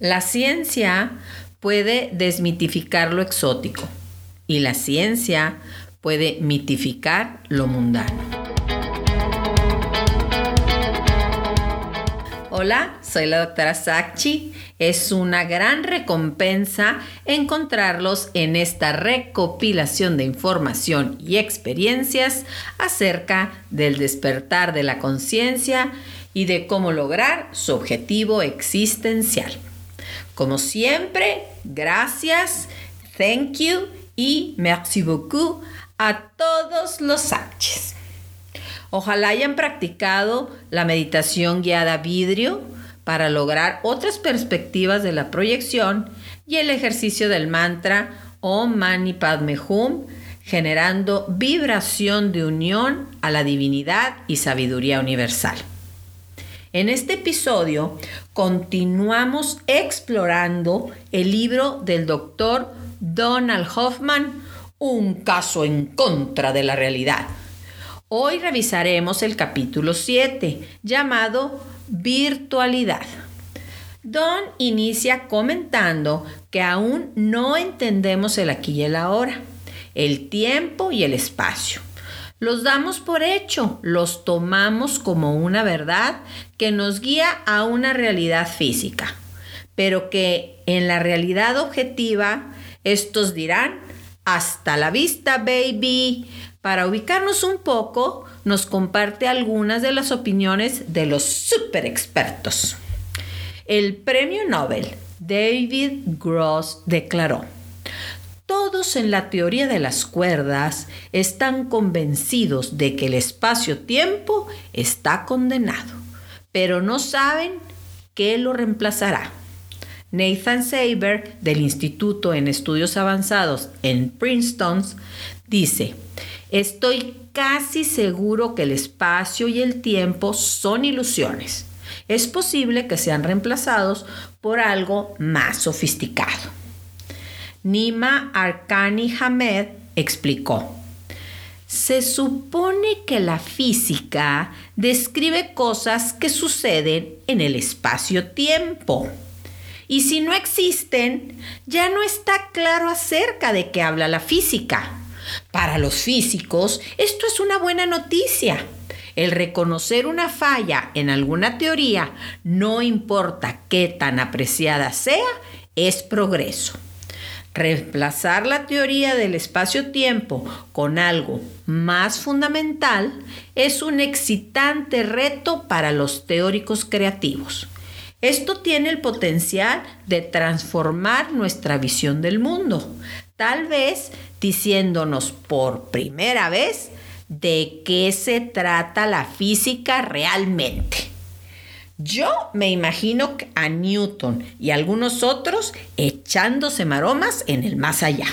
La ciencia puede desmitificar lo exótico y la ciencia puede mitificar lo mundano. Hola, soy la doctora Sakchi. Es una gran recompensa encontrarlos en esta recopilación de información y experiencias acerca del despertar de la conciencia y de cómo lograr su objetivo existencial. Como siempre, gracias, thank you y merci beaucoup a todos los Sánchez. Ojalá hayan practicado la meditación guiada vidrio para lograr otras perspectivas de la proyección y el ejercicio del mantra Om Mani Padme Hum, generando vibración de unión a la divinidad y sabiduría universal. En este episodio continuamos explorando el libro del doctor Donald Hoffman, Un caso en contra de la realidad. Hoy revisaremos el capítulo 7, llamado Virtualidad. Don inicia comentando que aún no entendemos el aquí y el ahora, el tiempo y el espacio. Los damos por hecho, los tomamos como una verdad que nos guía a una realidad física, pero que en la realidad objetiva estos dirán, hasta la vista, baby. Para ubicarnos un poco, nos comparte algunas de las opiniones de los super expertos. El premio Nobel David Gross declaró, todos en la teoría de las cuerdas están convencidos de que el espacio-tiempo está condenado, pero no saben qué lo reemplazará. Nathan Saber, del Instituto en Estudios Avanzados en Princeton, dice, estoy casi seguro que el espacio y el tiempo son ilusiones. Es posible que sean reemplazados por algo más sofisticado. Nima Arkani Hamed explicó. Se supone que la física describe cosas que suceden en el espacio-tiempo. Y si no existen, ya no está claro acerca de qué habla la física. Para los físicos, esto es una buena noticia. El reconocer una falla en alguna teoría, no importa qué tan apreciada sea, es progreso. Reemplazar la teoría del espacio-tiempo con algo más fundamental es un excitante reto para los teóricos creativos. Esto tiene el potencial de transformar nuestra visión del mundo, tal vez diciéndonos por primera vez de qué se trata la física realmente. Yo me imagino a Newton y algunos otros echándose maromas en el más allá.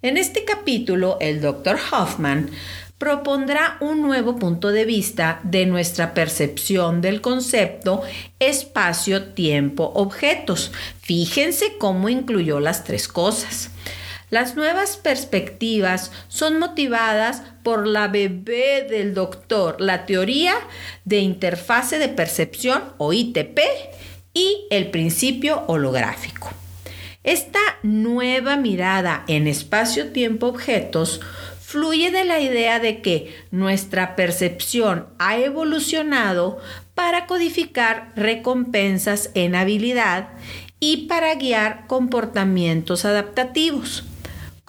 En este capítulo, el Dr. Hoffman propondrá un nuevo punto de vista de nuestra percepción del concepto espacio, tiempo, objetos. Fíjense cómo incluyó las tres cosas. Las nuevas perspectivas son motivadas por la bebé del doctor, la teoría de interfase de percepción o ITP y el principio holográfico. Esta nueva mirada en espacio-tiempo-objetos fluye de la idea de que nuestra percepción ha evolucionado para codificar recompensas en habilidad y para guiar comportamientos adaptativos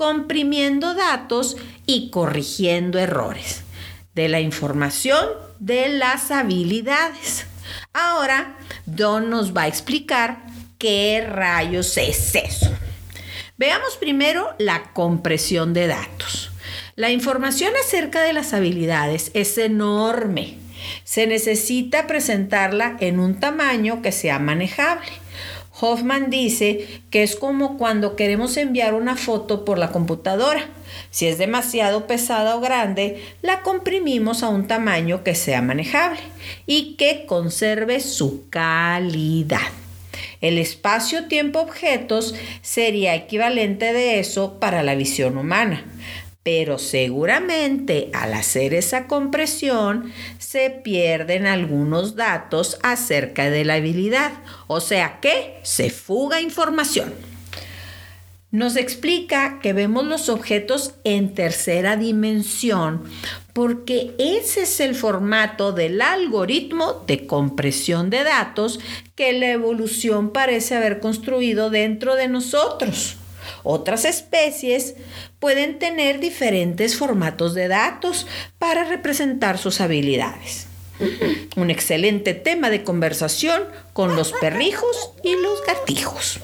comprimiendo datos y corrigiendo errores de la información de las habilidades. Ahora, Don nos va a explicar qué rayos es eso. Veamos primero la compresión de datos. La información acerca de las habilidades es enorme. Se necesita presentarla en un tamaño que sea manejable. Hoffman dice que es como cuando queremos enviar una foto por la computadora. Si es demasiado pesada o grande, la comprimimos a un tamaño que sea manejable y que conserve su calidad. El espacio-tiempo-objetos sería equivalente de eso para la visión humana. Pero seguramente al hacer esa compresión se pierden algunos datos acerca de la habilidad, o sea que se fuga información. Nos explica que vemos los objetos en tercera dimensión porque ese es el formato del algoritmo de compresión de datos que la evolución parece haber construido dentro de nosotros. Otras especies pueden tener diferentes formatos de datos para representar sus habilidades. Un excelente tema de conversación con los perrijos y los gatijos.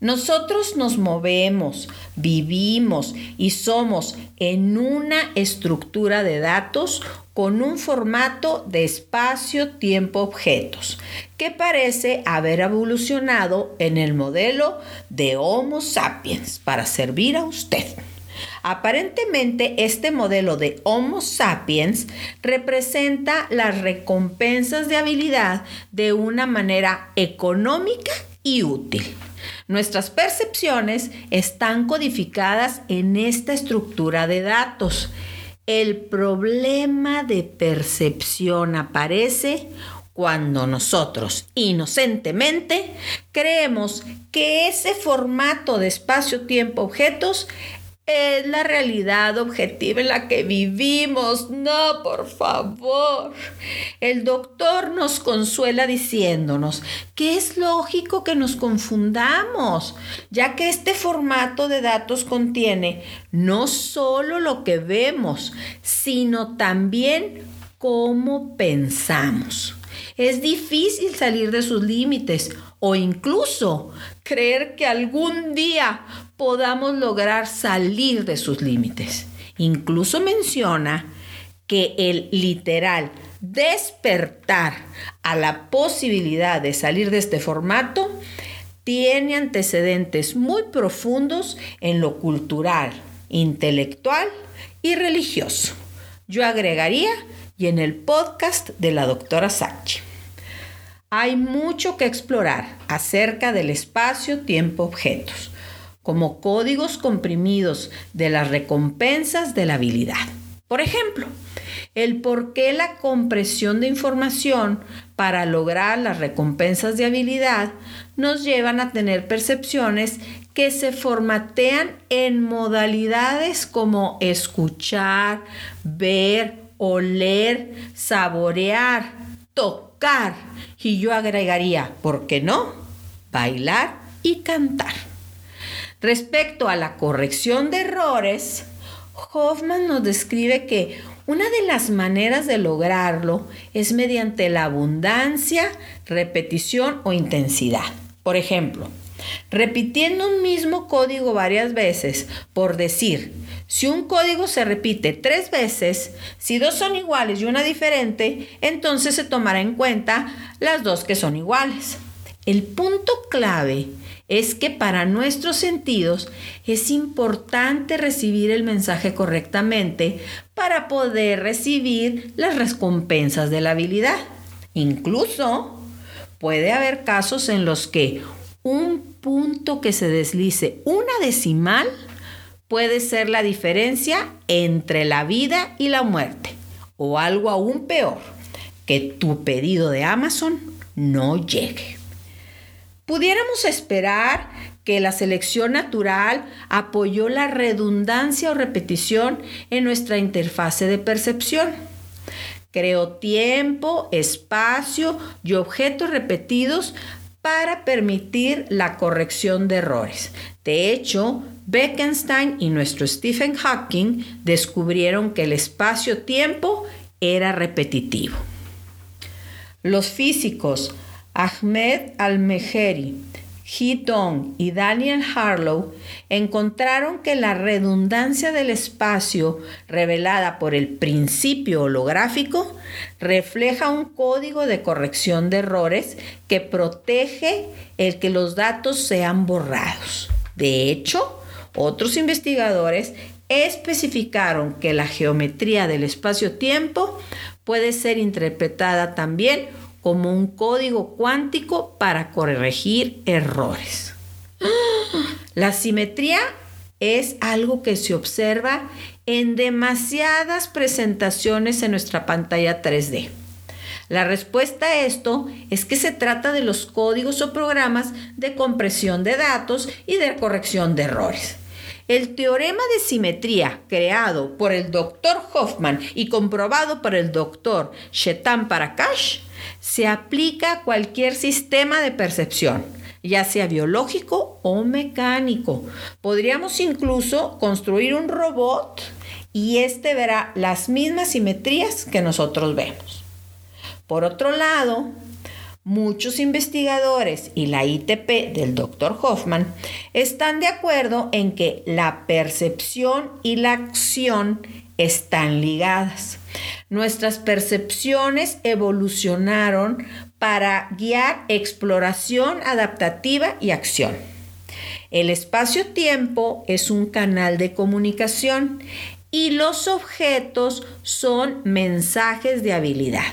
Nosotros nos movemos, vivimos y somos en una estructura de datos con un formato de espacio-tiempo-objetos que parece haber evolucionado en el modelo de Homo sapiens para servir a usted. Aparentemente este modelo de Homo sapiens representa las recompensas de habilidad de una manera económica útil. Nuestras percepciones están codificadas en esta estructura de datos. El problema de percepción aparece cuando nosotros inocentemente creemos que ese formato de espacio-tiempo-objetos es la realidad objetiva en la que vivimos. No, por favor. El doctor nos consuela diciéndonos que es lógico que nos confundamos, ya que este formato de datos contiene no solo lo que vemos, sino también cómo pensamos. Es difícil salir de sus límites o incluso creer que algún día podamos lograr salir de sus límites. Incluso menciona que el literal despertar a la posibilidad de salir de este formato tiene antecedentes muy profundos en lo cultural, intelectual y religioso. Yo agregaría y en el podcast de la doctora Sachi. Hay mucho que explorar acerca del espacio, tiempo, objetos como códigos comprimidos de las recompensas de la habilidad. Por ejemplo, el por qué la compresión de información para lograr las recompensas de habilidad nos llevan a tener percepciones que se formatean en modalidades como escuchar, ver, oler, saborear, tocar y yo agregaría, ¿por qué no? Bailar y cantar. Respecto a la corrección de errores, Hoffman nos describe que una de las maneras de lograrlo es mediante la abundancia, repetición o intensidad. Por ejemplo, repitiendo un mismo código varias veces, por decir, si un código se repite tres veces, si dos son iguales y una diferente, entonces se tomará en cuenta las dos que son iguales. El punto clave es que para nuestros sentidos es importante recibir el mensaje correctamente para poder recibir las recompensas de la habilidad. Incluso puede haber casos en los que un punto que se deslice una decimal puede ser la diferencia entre la vida y la muerte. O algo aún peor, que tu pedido de Amazon no llegue. Pudiéramos esperar que la selección natural apoyó la redundancia o repetición en nuestra interfase de percepción. Creó tiempo, espacio y objetos repetidos para permitir la corrección de errores. De hecho, Bekenstein y nuestro Stephen Hawking descubrieron que el espacio-tiempo era repetitivo. Los físicos Ahmed Al-Meheri, Hee Dong y Daniel Harlow encontraron que la redundancia del espacio revelada por el principio holográfico refleja un código de corrección de errores que protege el que los datos sean borrados. De hecho, otros investigadores especificaron que la geometría del espacio-tiempo puede ser interpretada también como un código cuántico para corregir errores. La simetría es algo que se observa en demasiadas presentaciones en nuestra pantalla 3D. La respuesta a esto es que se trata de los códigos o programas de compresión de datos y de corrección de errores. El teorema de simetría creado por el Dr. Hoffman y comprobado por el Dr. Shetan Parakash se aplica a cualquier sistema de percepción, ya sea biológico o mecánico. Podríamos incluso construir un robot y este verá las mismas simetrías que nosotros vemos. Por otro lado, muchos investigadores y la ITP del Dr. Hoffman están de acuerdo en que la percepción y la acción están ligadas. Nuestras percepciones evolucionaron para guiar exploración adaptativa y acción. El espacio-tiempo es un canal de comunicación y los objetos son mensajes de habilidad.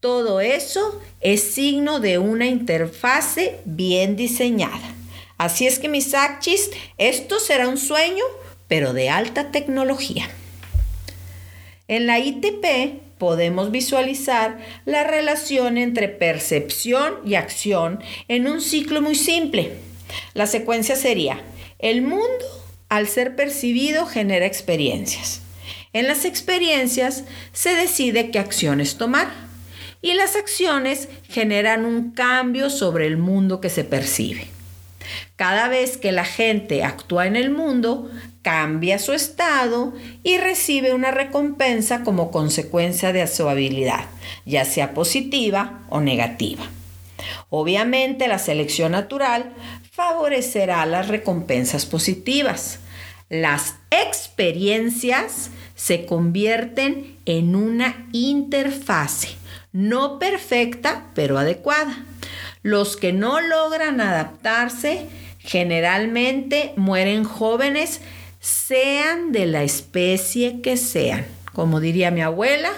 Todo eso es signo de una interfase bien diseñada. Así es que mis achis, esto será un sueño, pero de alta tecnología. En la ITP podemos visualizar la relación entre percepción y acción en un ciclo muy simple. La secuencia sería, el mundo al ser percibido genera experiencias. En las experiencias se decide qué acciones tomar y las acciones generan un cambio sobre el mundo que se percibe. Cada vez que la gente actúa en el mundo, cambia su estado y recibe una recompensa como consecuencia de su habilidad, ya sea positiva o negativa. Obviamente la selección natural favorecerá las recompensas positivas. Las experiencias se convierten en una interfase no perfecta, pero adecuada. Los que no logran adaptarse generalmente mueren jóvenes, sean de la especie que sean. Como diría mi abuela,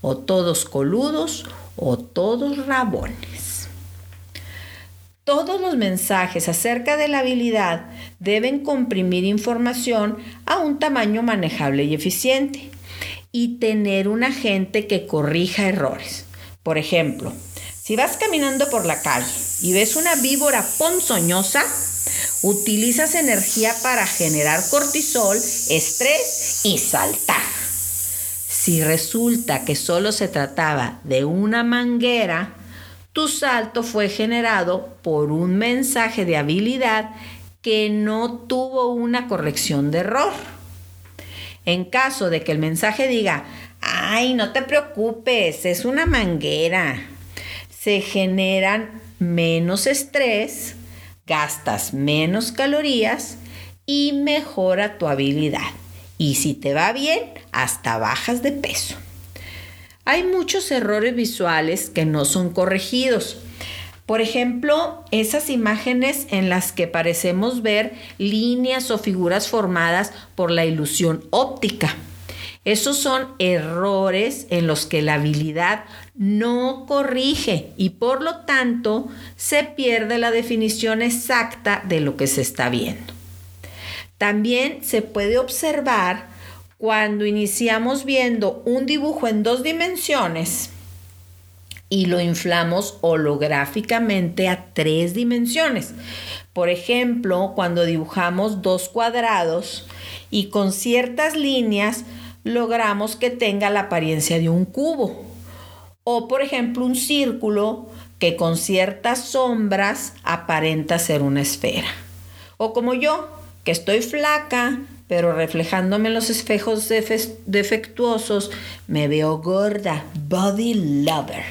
o todos coludos o todos rabones. Todos los mensajes acerca de la habilidad deben comprimir información a un tamaño manejable y eficiente y tener un agente que corrija errores. Por ejemplo, si vas caminando por la calle y ves una víbora ponzoñosa, utilizas energía para generar cortisol, estrés y saltar. Si resulta que solo se trataba de una manguera, tu salto fue generado por un mensaje de habilidad que no tuvo una corrección de error. En caso de que el mensaje diga, Ay, no te preocupes, es una manguera. Se generan menos estrés, gastas menos calorías y mejora tu habilidad. Y si te va bien, hasta bajas de peso. Hay muchos errores visuales que no son corregidos. Por ejemplo, esas imágenes en las que parecemos ver líneas o figuras formadas por la ilusión óptica. Esos son errores en los que la habilidad no corrige y por lo tanto se pierde la definición exacta de lo que se está viendo. También se puede observar cuando iniciamos viendo un dibujo en dos dimensiones y lo inflamos holográficamente a tres dimensiones. Por ejemplo, cuando dibujamos dos cuadrados y con ciertas líneas logramos que tenga la apariencia de un cubo. O por ejemplo un círculo que con ciertas sombras aparenta ser una esfera. O como yo, que estoy flaca, pero reflejándome en los espejos defectuosos, me veo gorda, body lover.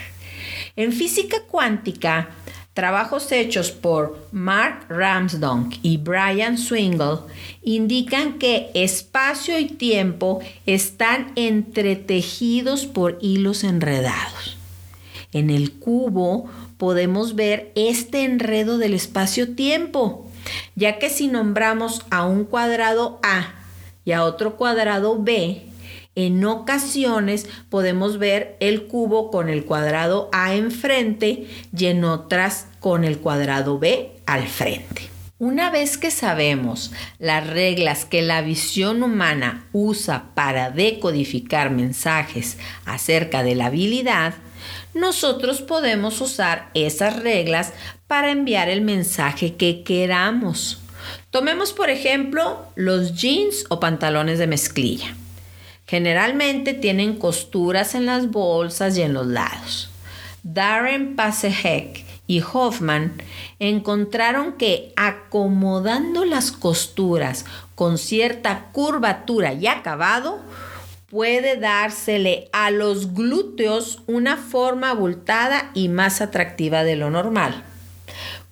En física cuántica, Trabajos hechos por Mark Ramsdonk y Brian Swingle indican que espacio y tiempo están entretejidos por hilos enredados. En el cubo podemos ver este enredo del espacio-tiempo, ya que si nombramos a un cuadrado A y a otro cuadrado B, en ocasiones podemos ver el cubo con el cuadrado A enfrente y en otras con el cuadrado B al frente. Una vez que sabemos las reglas que la visión humana usa para decodificar mensajes acerca de la habilidad, nosotros podemos usar esas reglas para enviar el mensaje que queramos. Tomemos por ejemplo los jeans o pantalones de mezclilla. Generalmente tienen costuras en las bolsas y en los lados. Darren Pasehek y Hoffman encontraron que acomodando las costuras con cierta curvatura y acabado, puede dársele a los glúteos una forma abultada y más atractiva de lo normal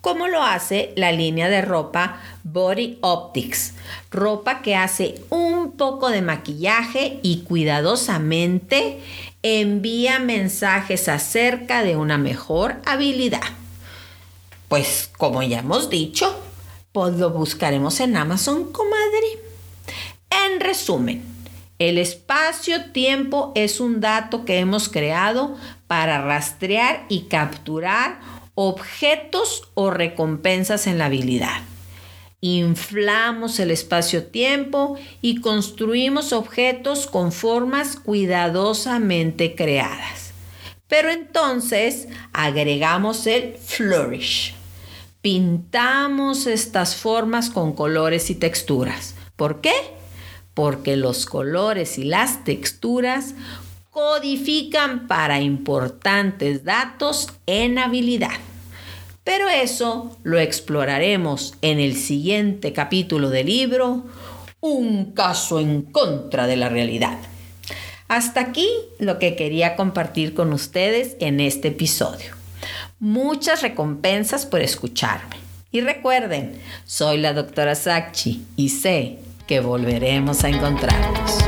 como lo hace la línea de ropa Body Optics, ropa que hace un poco de maquillaje y cuidadosamente envía mensajes acerca de una mejor habilidad. Pues como ya hemos dicho, pues lo buscaremos en Amazon, comadre. En resumen, el espacio-tiempo es un dato que hemos creado para rastrear y capturar objetos o recompensas en la habilidad. Inflamos el espacio-tiempo y construimos objetos con formas cuidadosamente creadas. Pero entonces agregamos el flourish. Pintamos estas formas con colores y texturas. ¿Por qué? Porque los colores y las texturas codifican para importantes datos en habilidad. Pero eso lo exploraremos en el siguiente capítulo del libro, Un caso en contra de la realidad. Hasta aquí lo que quería compartir con ustedes en este episodio. Muchas recompensas por escucharme. Y recuerden, soy la doctora Sachi y sé que volveremos a encontrarnos.